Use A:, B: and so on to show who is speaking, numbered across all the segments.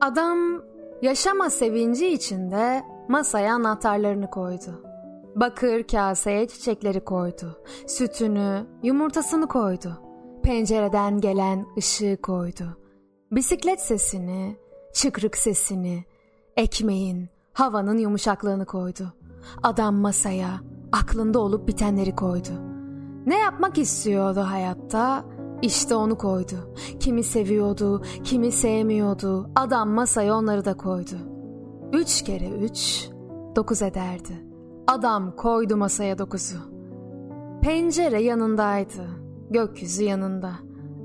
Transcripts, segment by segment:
A: Adam yaşama sevinci içinde masaya anahtarlarını koydu. Bakır kaseye çiçekleri koydu. Sütünü, yumurtasını koydu. Pencereden gelen ışığı koydu. Bisiklet sesini, çıkrık sesini, ekmeğin, havanın yumuşaklığını koydu. Adam masaya aklında olup bitenleri koydu. Ne yapmak istiyordu hayatta? İşte onu koydu. Kimi seviyordu, kimi sevmiyordu. Adam masaya onları da koydu. Üç kere üç, dokuz ederdi. Adam koydu masaya dokuzu. Pencere yanındaydı. Gökyüzü yanında.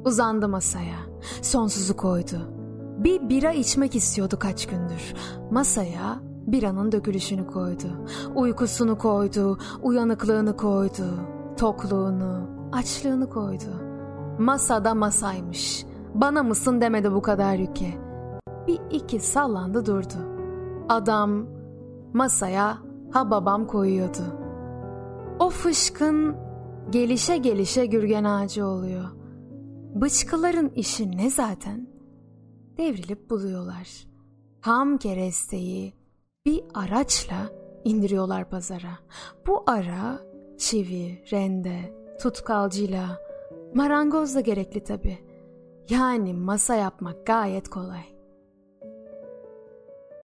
A: Uzandı masaya. Sonsuzu koydu. Bir bira içmek istiyordu kaç gündür. Masaya biranın dökülüşünü koydu. Uykusunu koydu, uyanıklığını koydu. Tokluğunu, açlığını koydu. Masada masaymış. Bana mısın demedi bu kadar yüke. Bir iki sallandı durdu. Adam masaya ha babam koyuyordu. O fışkın gelişe gelişe gürgen ağacı oluyor. Bıçkıların işi ne zaten? Devrilip buluyorlar. Ham keresteyi bir araçla indiriyorlar pazara. Bu ara çivi, rende, tutkalcıyla, marangoz da gerekli tabi. Yani masa yapmak gayet kolay.